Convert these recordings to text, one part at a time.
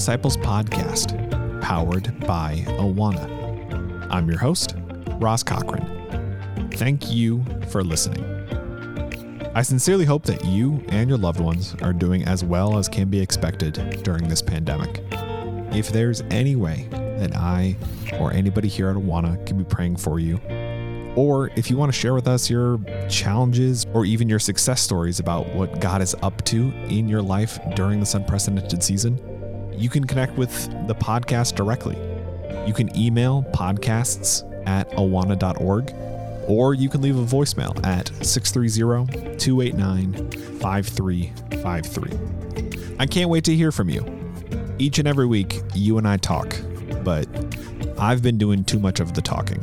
Disciples podcast, powered by Awana. I'm your host, Ross Cochran. Thank you for listening. I sincerely hope that you and your loved ones are doing as well as can be expected during this pandemic. If there's any way that I or anybody here at Awana can be praying for you, or if you want to share with us your challenges or even your success stories about what God is up to in your life during this unprecedented season, you can connect with the podcast directly. You can email podcasts at awana.org or you can leave a voicemail at 630 289 5353. I can't wait to hear from you. Each and every week, you and I talk, but I've been doing too much of the talking.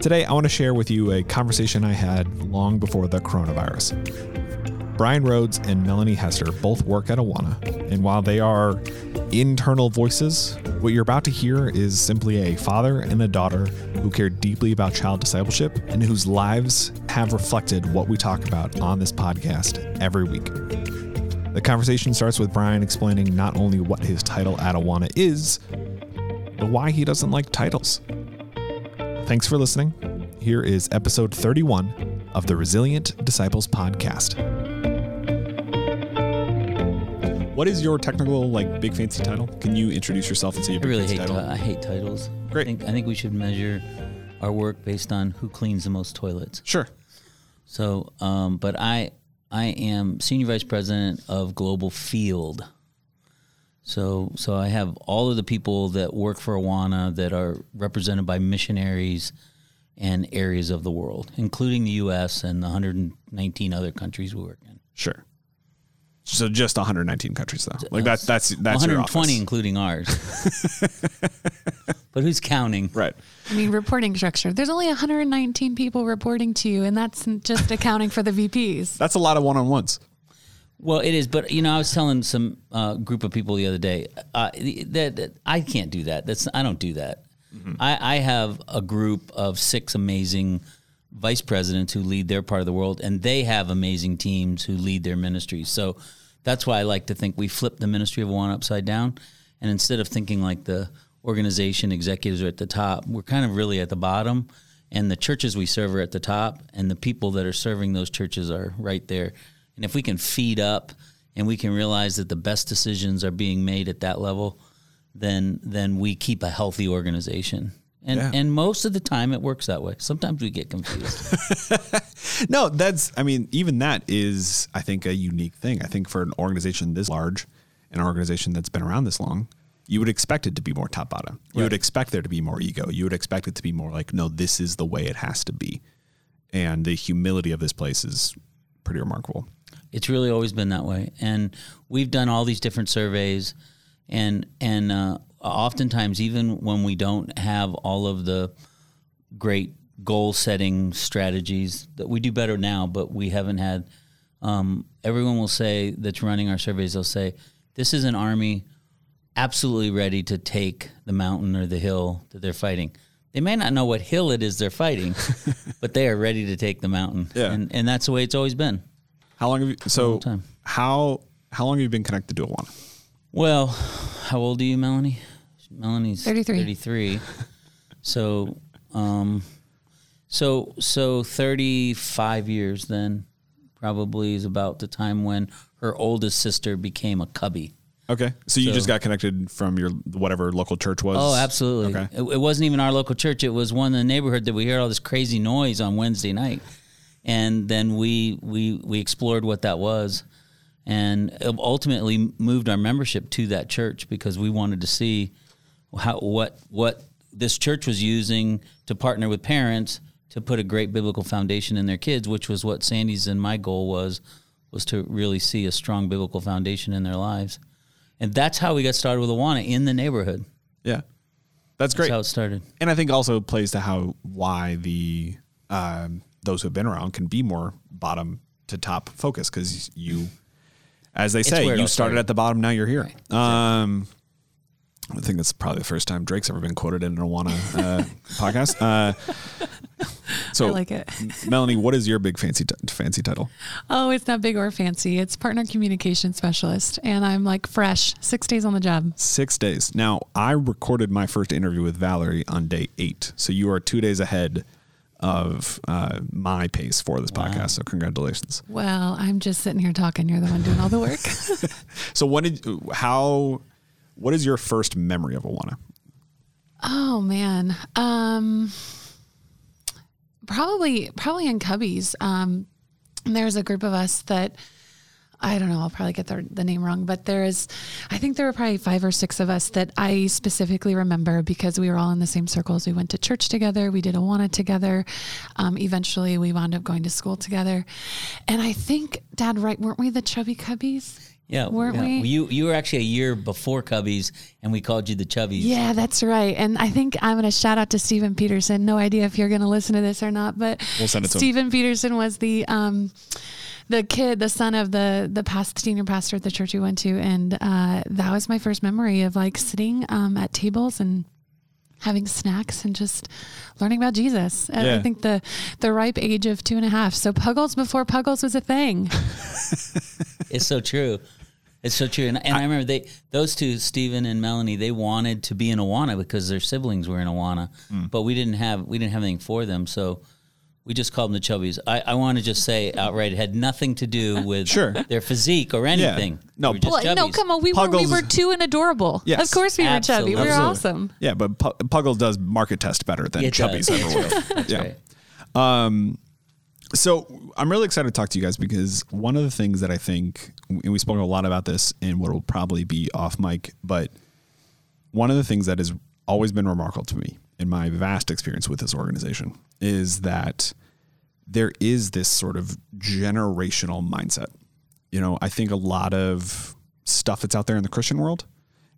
Today, I want to share with you a conversation I had long before the coronavirus. Brian Rhodes and Melanie Hester both work at Awana, and while they are internal voices, what you're about to hear is simply a father and a daughter who care deeply about child discipleship and whose lives have reflected what we talk about on this podcast every week. The conversation starts with Brian explaining not only what his title at Awana is, but why he doesn't like titles. Thanks for listening. Here is episode 31 of the Resilient Disciples podcast. What is your technical, like, big fancy title? Can you introduce yourself and say your I big really fancy hate. title? Ti- I hate titles. Great. I think, I think we should measure our work based on who cleans the most toilets. sure. So, um, but I I am senior vice president of global field. So, so I have all of the people that work for Awana that are represented by missionaries and areas of the world, including the U.S. and the 119 other countries we work in. Sure. So just 119 countries, though. Like that. That's that's your 120, office. including ours. but who's counting? Right. I mean, reporting structure. There's only 119 people reporting to you, and that's just accounting for the VPs. That's a lot of one-on-ones. Well, it is, but you know, I was telling some uh, group of people the other day uh, that, that I can't do that. That's I don't do that. I, I have a group of six amazing vice presidents who lead their part of the world, and they have amazing teams who lead their ministries. So that's why I like to think we flip the ministry of one upside down, and instead of thinking like the organization executives are at the top, we're kind of really at the bottom, and the churches we serve are at the top, and the people that are serving those churches are right there. And if we can feed up and we can realize that the best decisions are being made at that level, then then we keep a healthy organization. And Yeah. and most of the time it works that way. Sometimes we get confused. No, that's. I mean, even that is, I think, a unique thing. I think for an organization this large, an organization that's been around this long, you would expect it to be more top bottom. You would expect there to be more ego. You would expect it to be more like, no, this is the way it has to be. And the humility of this place is pretty remarkable. It's really always been that way, and we've done all these different surveys, and and uh, oftentimes even when we don't have all of the great goal setting strategies that we do better now, but we haven't had. Um, everyone will say that's running our surveys. They'll say this is an army absolutely ready to take the mountain or the hill that they're fighting. They may not know what hill it is they're fighting, but they are ready to take the mountain. Yeah. And, and that's the way it's always been. How long have you? So how how long have you been connected to Awana? Well, how old are you, Melanie? Melanie's 33. 33. so, um, so, so 35 years then probably is about the time when her oldest sister became a cubby. Okay, so you So- just got connected from your whatever local church was. Oh, absolutely. Okay. It, it wasn't even our local church. It was one in the neighborhood that we heard all this crazy noise on Wednesday night, and then we we we explored what that was, and ultimately moved our membership to that church because we wanted to see how what what this church was using to partner with parents to put a great biblical foundation in their kids, which was what Sandy's and my goal was was to really see a strong biblical foundation in their lives. And that's how we got started with Awana in the neighborhood. Yeah, that's That's great. how it started. and I think also plays to how why the um, those who have been around can be more bottom to top focus because you, as they say, you started started. at the bottom, now you're here. Um, I think that's probably the first time Drake's ever been quoted in an Awana uh, podcast. Uh, So, I like it. Melanie, what is your big fancy t- fancy title? Oh, it's not big or fancy. It's partner communication specialist. And I'm like fresh, six days on the job. Six days. Now, I recorded my first interview with Valerie on day eight, so you are two days ahead of uh, my pace for this podcast. So, congratulations. Well, I'm just sitting here talking. You're the one doing all the work. So, when did how? What is your first memory of Awana? oh man. Um probably probably in Cubbies. Um there's a group of us that I don't know, I'll probably get the, the name wrong, but there is, I think there were probably five or six of us that I specifically remember because we were all in the same circles. We went to church together, we did Awana together. Um, eventually, we wound up going to school together. And I think, Dad, right, weren't we the Chubby Cubbies? Yeah, Weren't yeah. we? You you were actually a year before Cubbies, and we called you the Chubbies. Yeah, that's right. And I think I'm going to shout out to Stephen Peterson. No idea if you're going to listen to this or not, but We'll send it to him. Stephen Peterson was the um, the kid, the son of the the past senior pastor at the church we went to, and uh, that was my first memory of like sitting um, at tables and having snacks and just learning about Jesus. And Yeah. I think the the ripe age of two and a half. So Puggles before Puggles was a thing. It's so true. It's so true. And, and I, remember they those two, Stephen and Melanie, they wanted to be in Awana because their siblings were in Awana, Hmm. but we didn't have we didn't have anything for them, so we just called them the Chubbies. I, I want to just say outright, it had nothing to do with Sure. their physique or anything. No, They were just Well, no, chubbies. come on, we were we Puggles- were two and adorable. Yes. Of course we were chubby. We were Absolutely. awesome. Yeah, but Pu- Puggle does market test better than It Chubby's does. ever will. That's yeah. right. Um, so I'm really excited to talk to you guys because one of the things that I think, and we spoke a lot about this in what will probably be off mic, but one of the things that has always been remarkable to me in my vast experience with this organization is that there is this sort of generational mindset. You know, I think a lot of stuff that's out there in the Christian world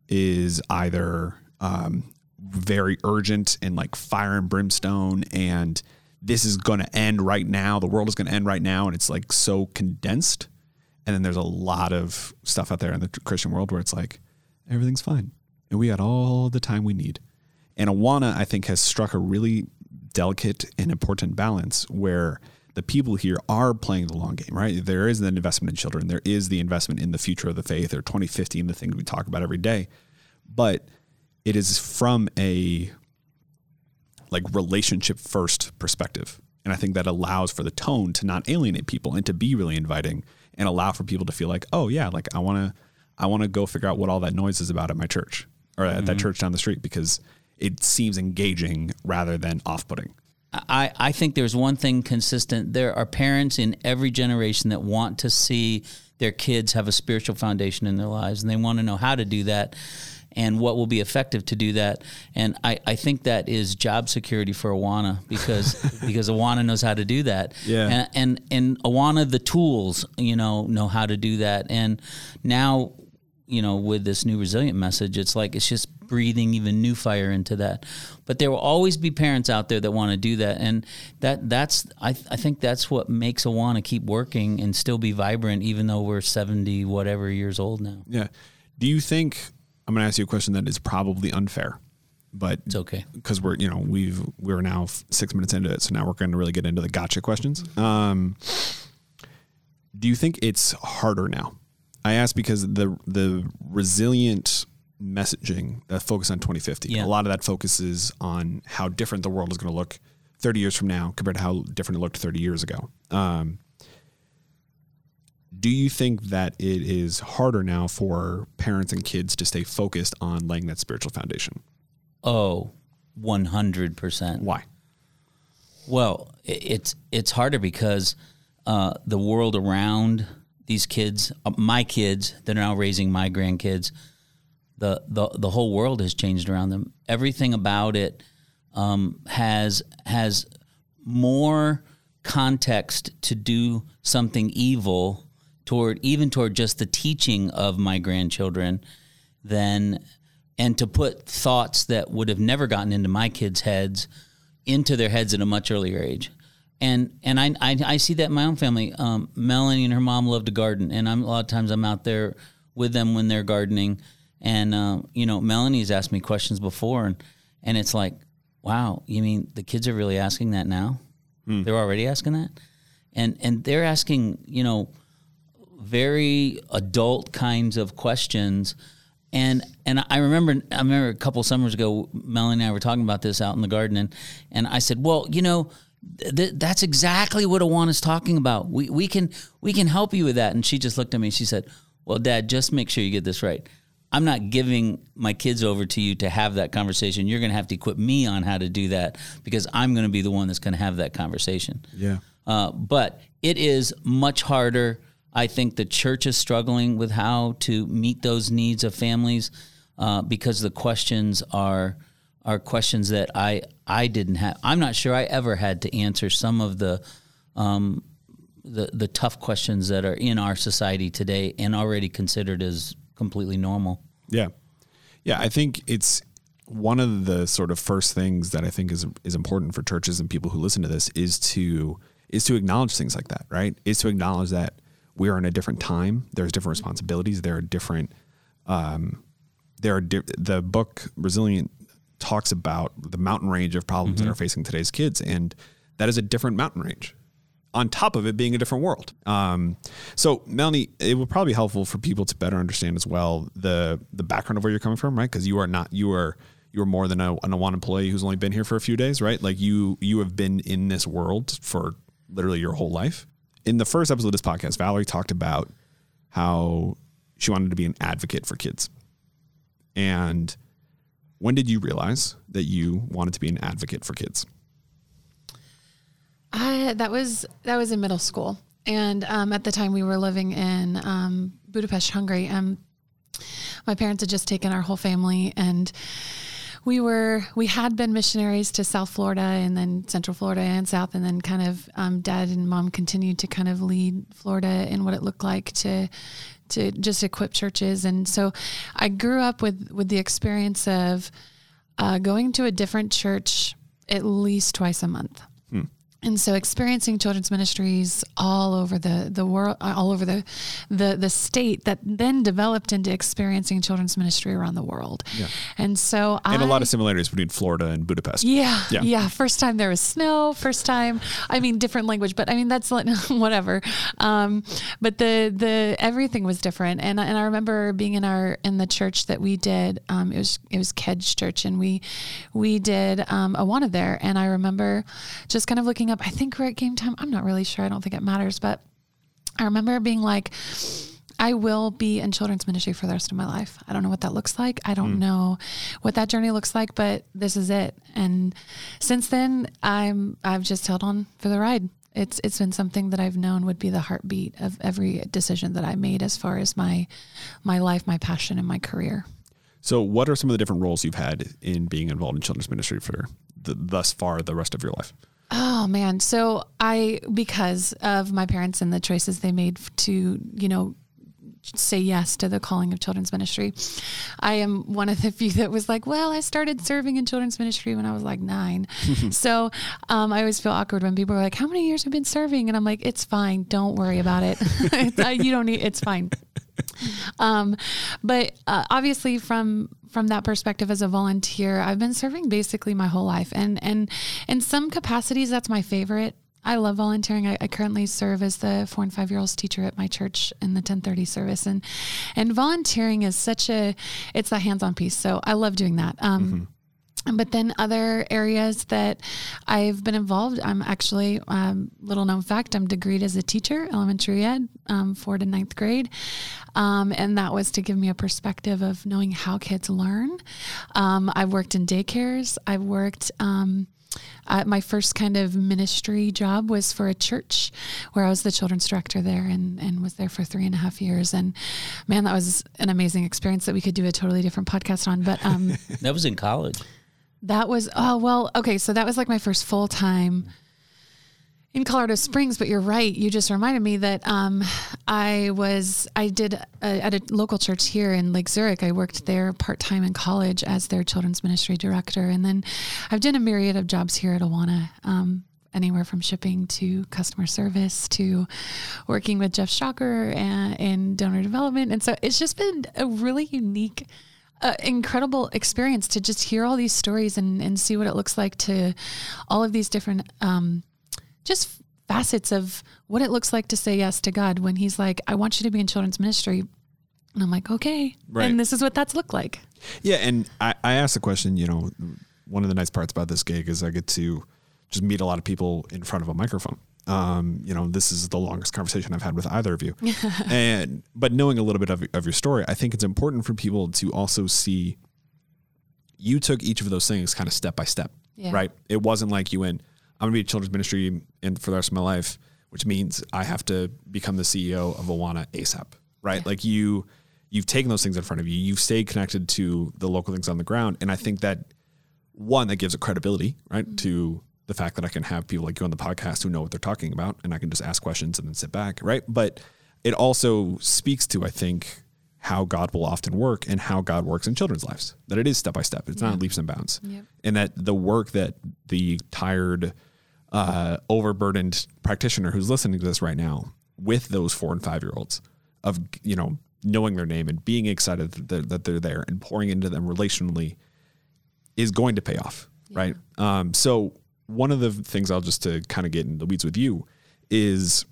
is either um, very urgent and like fire and brimstone and this is going to end right now the world is going to end right now and it's like so condensed and then there's a lot of stuff out there in the christian world where it's like everything's fine and we got all the time we need and awana i think has struck a really delicate and important balance where the people here are playing the long game, right? There is an investment in children. There is the investment in the future of the faith or 2050 and the things we talk about every day. But it is from a like relationship first perspective. And I think that allows for the tone to not alienate people and to be really inviting and allow for people to feel like, oh yeah, like I want to, I want to go figure out what all that noise is about at my church or at that mm-hmm. church down the street because it seems engaging rather than off putting. I, I think there's one thing consistent. There are parents in every generation that want to see their kids have a spiritual foundation in their lives, and they want to know how to do that and what will be effective to do that. And I, I think that is job security for Awana because because Awana knows how to do that. Yeah. And, and and Awana the tools, you know, know how to do that. And now you know, with this new resilient message, it's like it's just breathing even new fire into that. But there will always be parents out there that want to do that, and that that's I I think that's what makes Awana keep working and still be vibrant, even though we're seventy whatever years old now. Yeah. Do you think I'm going to ask you a question that is probably unfair, but It's okay. because we're you know we've we're now six minutes into it, so now we're going to really get into the gotcha questions. Um, do you think it's harder now? I ask because the the resilient messaging that focus on 2050, Yeah. a lot of that focuses on how different the world is going to look 30 years from now compared to how different it looked 30 years ago. Um, do you think that it is harder now for parents and kids to stay focused on laying that spiritual foundation? Oh, Oh, one hundred percent. Why? Well, it's it's harder because uh, the world around these kids, uh, my kids that are now raising my grandkids, the the the whole world has changed around them. Everything about it um, has has more context to do something evil toward even toward just the teaching of my grandchildren than and to put thoughts that would have never gotten into my kids' heads into their heads at a much earlier age. And and I I, I see that in my own family. Um, Melanie and her mom love to garden, and I'm a lot of times I'm out there with them when they're gardening. And uh, you know, Melanie's asked me questions before, and and it's like, wow, you mean the kids are really asking that now? They're already asking that, and and they're asking you know very adult kinds of questions. And and I remember I remember a couple summers ago, Melanie and I were talking about this out in the garden, and and I said, well, you know, th- that's exactly what Awana's talking about. We we can we can help you with that. And she just looked at me. and She said, well, Dad, just make sure you get this right. I'm not giving my kids over to you to have that conversation. You're going to have to equip me on how to do that because I'm going to be the one that's going to have that conversation. Yeah. Uh, but it is much harder. I think the church is struggling with how to meet those needs of families uh, because the questions are are questions that I I didn't have. I'm not sure I ever had to answer some of the um, the the tough questions that are in our society today and already considered as completely normal. Yeah. Yeah, I think it's one of the sort of first things that I think is is important for churches and people who listen to this is to is to acknowledge things like that, right? Is to acknowledge that we are in a different time. There's different responsibilities. There are different. Um, there are di- the book Resilient talks about the mountain range of problems that are facing today's kids, and that is a different mountain range. On top of it being a different world. Um, so Melanie, it would probably be helpful for people to better understand as well the the background of where you're coming from, right? Because you are not you are you are more than a, an Awana employee who's only been here for a few days, right? Like you you have been in this world for literally your whole life. In the first episode of this podcast, Valerie talked about how she wanted to be an advocate for kids. And when did you realize that you wanted to be an advocate for kids? I, that was that was in middle school, and um, at the time we were living in um, Budapest, Hungary, and my parents had just taken our whole family, and we were we had been missionaries to South Florida and then Central Florida and South, and then kind of um, dad and mom continued to kind of lead Florida in what it looked like to to just equip churches, and so I grew up with with the experience of uh, going to a different church at least twice a month. And so experiencing children's ministries all over the, the world, uh, all over the, the, the state that then developed into experiencing children's ministry around the world. Yeah. And so And I, a lot of similarities between Florida and Budapest. yeah, Yeah. yeah, First time there was snow. First time, I mean, different language, but I mean that's whatever. Um, but the the everything was different, and and I remember being in our in the church that we did. Um, it was it was Kedge Church, and we we did um, Awana there, and I remember just kind of looking up. I think we're at game time. I'm not really sure. I don't think it matters, but I remember being like. I will be in children's ministry for the rest of my life. I don't know what that looks like. I don't hmm. know what that journey looks like, but this is it. And since then, I'm I've just held on for the ride. It's it's been something that I've known would be the heartbeat of every decision that I made as far as my my life, my passion, and my career. So, what are some of the different roles you've had in being involved in children's ministry for the, thus far the rest of your life? Oh man. So I, because of my parents and the choices they made to, you know, say yes to the calling of children's ministry. I am one of the few that was like, well, I started serving in children's ministry when I was like nine. so um, I always feel awkward when people are like, how many years have you been serving? And I'm like, it's fine. Don't worry about it. You don't need, it's fine. Um, but uh, obviously, from from that perspective, as a volunteer, I've been serving basically my whole life, and and in some capacities, that's my favorite. I love volunteering. I, I currently serve as the four and five year olds teacher at my church in the ten thirty service, and and volunteering is such a it's a hands on piece. So I love doing that. Um, but then other areas that I've been involved, I'm actually, um, little known fact, I'm degreed as a teacher, elementary ed, um, four to ninth grade. Um, and that was to give me a perspective of knowing how kids learn. Um, I've worked in daycares. I've worked, uh, my first kind of ministry job was for a church where I was the children's director there and, and was there for three and a half years. And man, that was an amazing experience that we could do a totally different podcast on. But um, That was in college. That was oh well okay so that was like my first full time in Colorado Springs but you're right you just reminded me that um, I was I did a, at a local church here in Lake Zurich I worked there part time in college as their children's ministry director and then I've done a myriad of jobs here at Awana um, anywhere from shipping to customer service to working with Jeff Shocker and in donor development and so it's just been a really unique uh, incredible experience to just hear all these stories and, and see what it looks like to all of these different um, just facets of what it looks like to say yes to God when He's like, I want you to be in children's ministry. And I'm like, okay. Right. And this is what that's looked like. Yeah, and I, I asked the question, you know, one of the nice parts about this gig is I get to just meet a lot of people in front of a microphone. Um, you know, this is the longest conversation I've had with either of you. and but knowing a little bit of, of your story, I think it's important for people to also see you took each of those things kind of step by step. Yeah. Right. It wasn't like you went, I'm gonna be a children's ministry and for the rest of my life, which means I have to become the CEO of Awana ASAP. Right. Like you you've taken those things in front of you. You've stayed connected to the local things on the ground. And I think that one, that gives a credibility, right, to the fact that I can have people like you on the podcast who know what they're talking about and I can just ask questions and then sit back, right? But it also speaks to, I think, how God will often work and how God works in children's lives. That it is step by step. It's not leaps and bounds. Yep. And that the work that the tired, uh, overburdened practitioner who's listening to this right now with those four and five year olds of, you know, knowing their name and being excited that they're, that they're there and pouring into them relationally is going to pay off. Right. Um, so one of the things I'll just to kind of get in the weeds with you is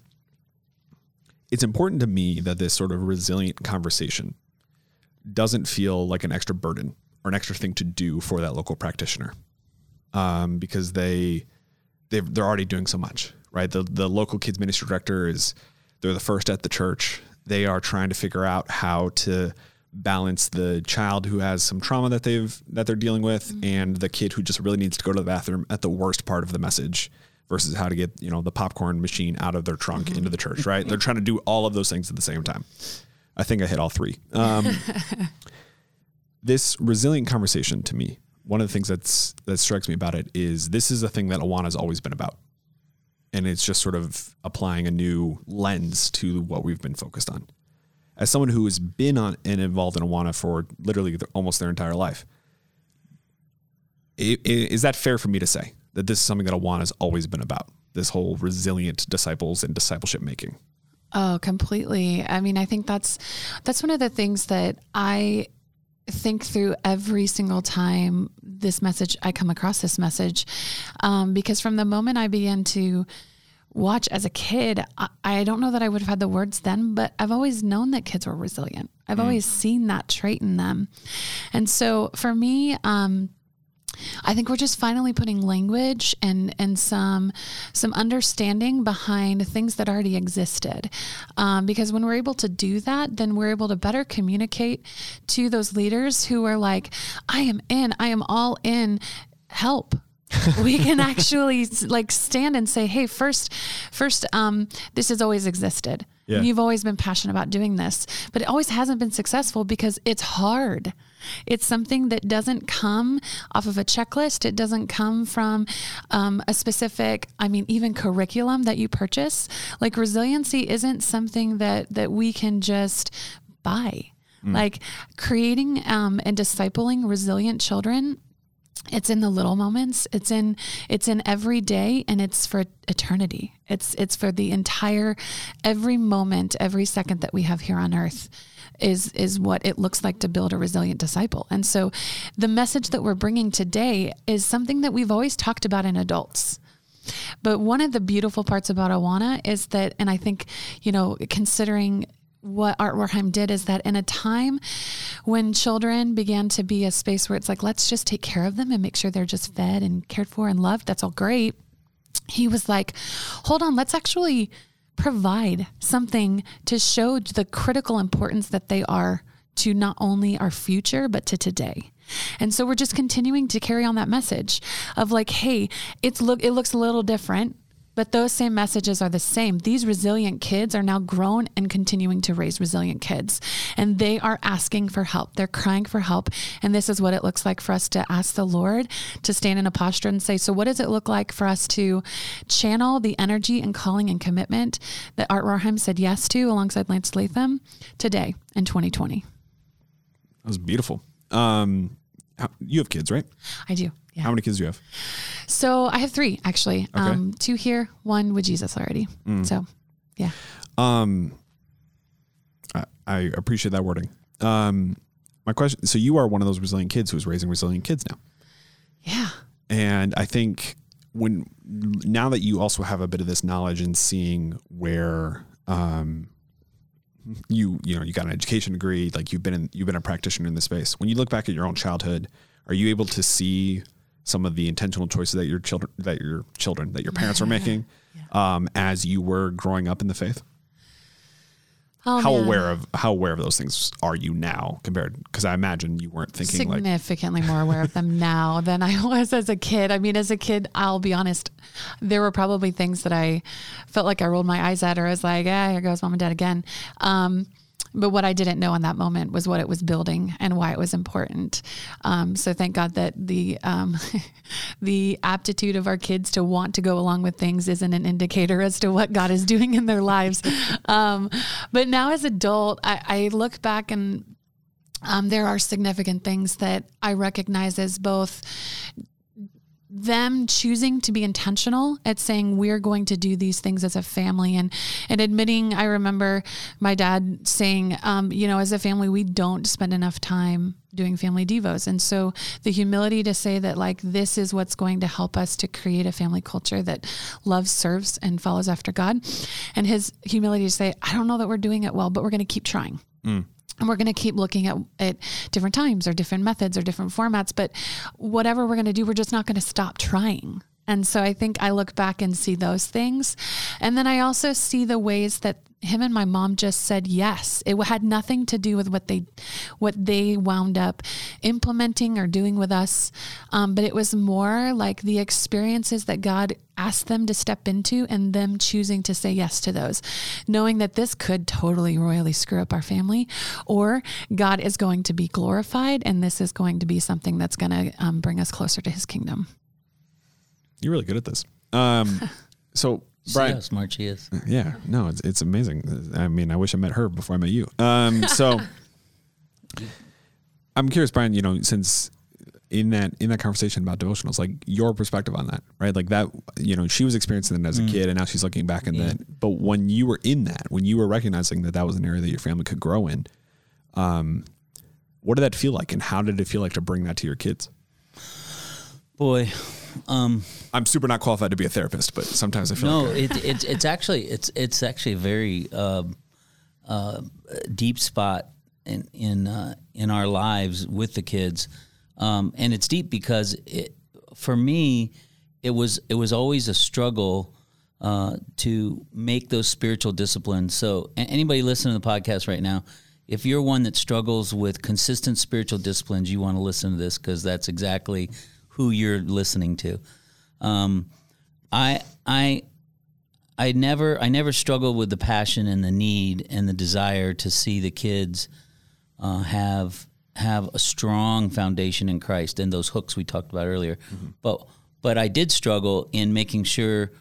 it's important to me that this sort of resilient conversation doesn't feel like an extra burden or an extra thing to do for that local practitioner. Um, because they they they're already doing so much right? The the local kids ministry director is they're the first at the church. They are trying to figure out how to balance the child who has some trauma that they've that they're dealing with and the kid who just really needs to go to the bathroom at the worst part of the message versus how to get you know the popcorn machine out of their trunk into the church right? They're trying to do all of those things at the same time. I think i hit all three. Um, this resilient conversation to me one of the things that's that strikes me about it is this is a thing that awana's always been about. And it's just sort of applying a new lens to what we've been focused on as someone who has been on and involved in Awana for literally almost their entire life, i- i- is that fair for me to say that this is something that Awana has always been about? This whole resilient disciples and discipleship making. Oh, completely. I mean, I think that's that's one of the things that I think through every single time this message I come across this message, um, because from the moment I began to watch as a kid, I, I don't know that I would have had the words then, but I've always known that kids were resilient. I've always seen that trait in them, and so for me. Um, I think we're just finally putting language and and some some understanding behind things that already existed, um, because when we're able to do that, then we're able to better communicate to those leaders who are like, "I am in, I am all in, help." we can actually like stand and say, "Hey, first, first, um, this has always existed. Yeah. You've always been passionate about doing this, but it always hasn't been successful because it's hard. It's something that doesn't come off of a checklist. It doesn't come from um, a specific, I mean, even curriculum that you purchase. Like resiliency isn't something that that we can just buy. Like creating um, and discipling resilient children it's in the little moments. It's in it's in every day and it's for eternity. It's it's for the entire every moment every second that we have here on earth is is what it looks like to build a resilient disciple. And so the message that we're bringing today is something that we've always talked about in adults. But one of the beautiful parts about Awana is that, and I think, you know, considering what Art Rorheim did is that in a time when children began to be a space where it's like, let's just take care of them and make sure they're just fed and cared for and loved, that's all great. He was like, hold on, let's actually provide something to show the critical importance that they are to not only our future, but to today. And so we're just continuing to carry on that message of like, hey, it's look it looks a little different, but those same messages are the same. These resilient kids are now grown and continuing to raise resilient kids. And they are asking for help. They're crying for help. And this is what it looks like for us to ask the Lord to stand in a posture and say, So, what does it look like for us to channel the energy and calling and commitment that Art Rorheim said yes to alongside Lance Latham today in 2020? That was beautiful. Um, you have kids, right? I do. Yeah. How many kids do you have? So I have three actually. Um, two here, one with Jesus already. So, yeah. Um, I, I appreciate that wording. Um, my question. So you are one of those resilient kids who's raising resilient kids now. Yeah. And I think when now that you also have a bit of this knowledge and seeing where um, you you know you got an education degree, like you've been in, you've been a practitioner in this space. When you look back at your own childhood, are you able to see some of the intentional choices that your children that your children that your parents were making um, as you were growing up in the faith? Oh, how man. aware of how aware of those things are you now compared? Because I imagine you weren't thinking like significantly more aware of them now than I was as a kid. I mean, as a kid, I'll be honest, there were probably things that I felt like I rolled my eyes at, or I was like, "Ah, here goes mom and dad again." Um, but what I didn't know in that moment was what it was building and why it was important. Um, so thank God that the um, the aptitude of our kids to want to go along with things isn't an indicator as to what God is doing in their lives. Um, but now as adult, I, I look back and um, there are significant things that I recognize as both them choosing to be intentional at saying we're going to do these things as a family. And and admitting i remember my dad saying um, you know as a family we don't spend enough time doing family devos. And so the humility to say that like this is what's going to help us to create a family culture that loves serves and follows after god and his humility to say i don't know that we're doing it well but we're going to keep trying and we're going to keep looking at, at different times or different methods or different formats but whatever we're going to do we're just not going to stop trying and so i think i look back and see those things. And then i also see the ways that him and my mom just said yes. It had nothing to do with what they what they wound up implementing or doing with us. Um, but it was more like the experiences that god asked them to step into and them choosing to say yes to those knowing that this could totally royally screw up our family or god is going to be glorified and this is going to be something that's going to um, bring us closer to his kingdom you're really good at this. Um, so See Brian, how smart she is. Yeah, no, it's it's amazing. I mean, I wish I met her before I met you. Um, so I'm curious, Brian. You know, since in that in that conversation about devotionals, like your perspective on that, right? Like that, you know, she was experiencing it as a kid, and now she's looking back in Yeah. that. But when you were in that, when you were recognizing that that was an area that your family could grow in, um, what did that feel like, and how did it feel like to bring that to your kids? Boy, um, I'm super not qualified to be a therapist, but sometimes I feel no, like it, it's it's actually it's it's actually a very uh, uh, deep spot in in uh, in our lives with the kids, um, and it's deep because it for me it was it was always a struggle uh, to make those spiritual disciplines. So anybody listening to the podcast right now. If you're one that struggles with consistent spiritual disciplines, you want to listen to this because that's exactly who you're listening to. Um, I I I never I never struggled with the passion and the need and the desire to see the kids uh, have have a strong foundation in Christ and those hooks we talked about earlier. But but I did struggle in making sure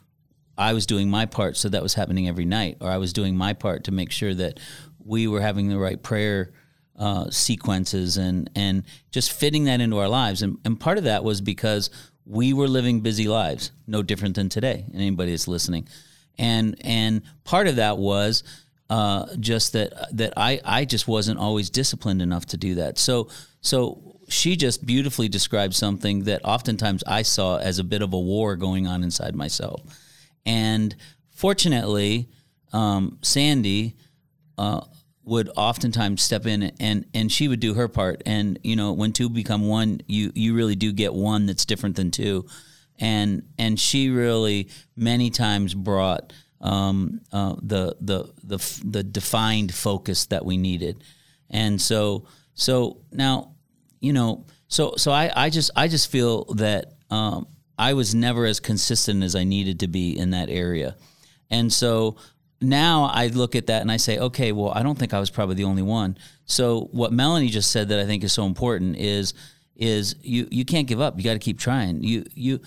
I was doing my part so that was happening every night, or I was doing my part to make sure that we were having the right prayer uh, sequences and and just fitting that into our lives. And, and part of that was because we were living busy lives, no different than today. And anybody that's listening, and and part of that was uh, just that that I I just wasn't always disciplined enough to do that. So so she just beautifully described something that oftentimes I saw as a bit of a war going on inside myself. And fortunately, um, Sandy uh, would oftentimes step in and and she would do her part. And you know, when two become one, you you really do get one that's different than two. And and she really many times brought um, uh, the the the the defined focus that we needed. And so so now you know so so I, I just I just feel that um, I was never as consistent as I needed to be in that area, and so now I look at that and I say, okay, well I don't think I was probably the only one. So what Melanie just said that I think is so important is is you you can't give up. You got to keep trying. You you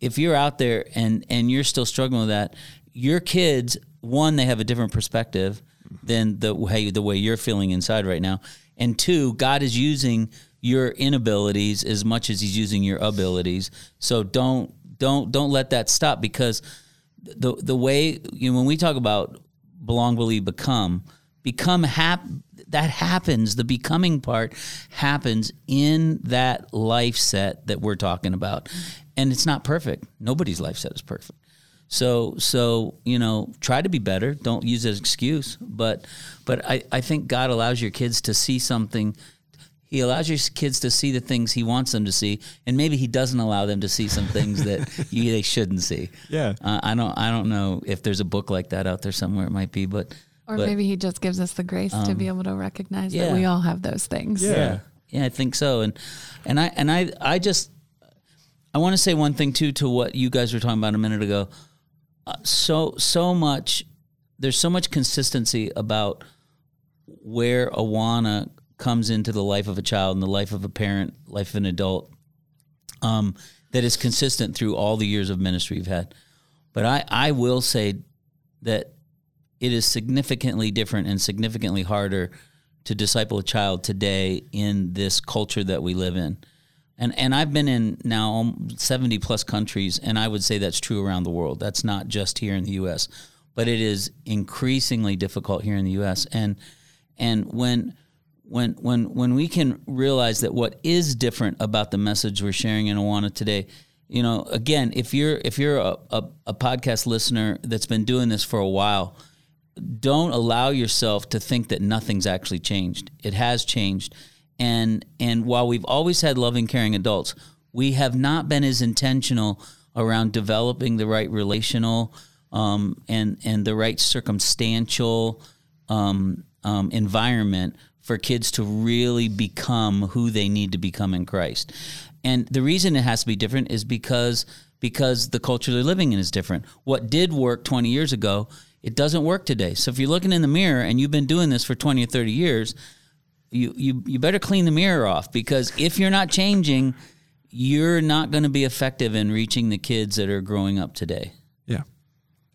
if you're out there and and you're still struggling with that, your kids one they have a different perspective than the way the way you're feeling inside right now, and two, God is using your inabilities as much as He's using your abilities. So don't don't don't let that stop because the the way you know when we talk about belong, believe, become, become hap that happens. The becoming part happens in that life set that we're talking about, and it's not perfect. Nobody's life set is perfect. So so you know, try to be better. Don't use it as excuse. But but I, I think God allows your kids to see something. He allows your kids to see the things He wants them to see, and maybe He doesn't allow them to see some things that you, they shouldn't see. Yeah. Uh, I don't I don't know if there's a book like that out there somewhere. It might be, but Or but- maybe he just gives us the grace to be able to recognize yeah. that we all have those things. Yeah. yeah yeah i think so and and i and i i just i want to say one thing too to what you guys were talking about a minute ago uh, so so much there's so much consistency about where awana comes into the life of a child and the life of a parent life of an adult um, that is consistent through all the years of ministry you've had but i i will say that it is significantly different and significantly harder to disciple a child today in this culture that we live in. And and I've been in now um, 70 plus countries and I would say that's true around the world. That's not just here in the US. But it is increasingly difficult here in the US and and when when when when we can realize that what is different about the message we're sharing in Awana today, you know, again, if you're if you're a, a, a podcast listener that's been doing this for a while, don't allow yourself to think that nothing's actually changed. It has changed. And and while we've always had loving caring adults, we have not been as intentional around developing the right relational um, and and the right circumstantial um, um, environment for kids to really become who they need to become in Christ. And the reason it has to be different is because because the culture they're living in is different. What did work 20 years ago, it doesn't work today. So if you're looking in the mirror and you've been doing this for 20 or 30 years, you you you better clean the mirror off because if you're not changing, you're not going to be effective in reaching the kids that are growing up today. Yeah,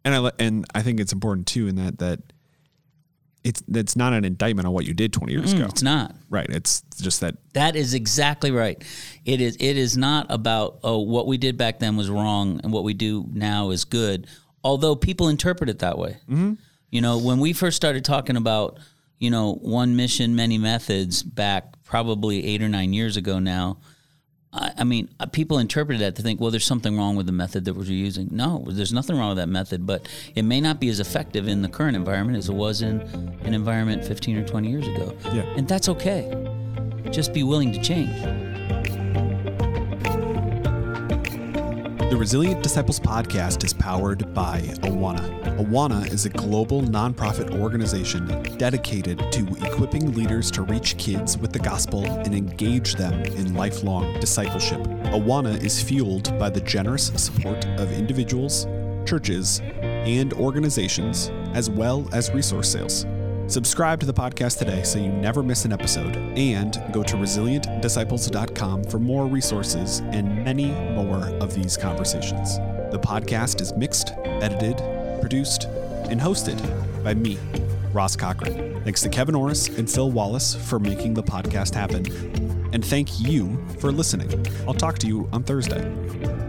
and I and I think it's important too in that that it's that's not an indictment on what you did 20 years ago. It's not. Right. It's just that That is exactly right. It is it is not about oh what we did back then was wrong and what we do now is good. Although people interpret it that way. Mm-hmm. You know, when we first started talking about you know one mission, many methods back probably eight or nine years ago now. I, I mean, uh, people interpreted that to think, well, there's something wrong with the method that we're using. No, there's nothing wrong with that method, but it may not be as effective in the current environment as it was in an environment 15 or 20 years ago. Yeah. And that's okay. Just be willing to change. The Resilient Disciples podcast is powered by Awana. Awana is a global nonprofit organization dedicated to equipping leaders to reach kids with the gospel and engage them in lifelong discipleship. Awana is fueled by the generous support of individuals, churches, and organizations, as well as resource sales. Subscribe to the podcast today so you never miss an episode, and go to resilientdisciples.com for more resources and many more of these conversations. The podcast is mixed, edited, produced, and hosted by me, Ross Cochran. Thanks to Kevin Orris and Phil Wallace for making the podcast happen. And thank you for listening. I'll talk to you on Thursday.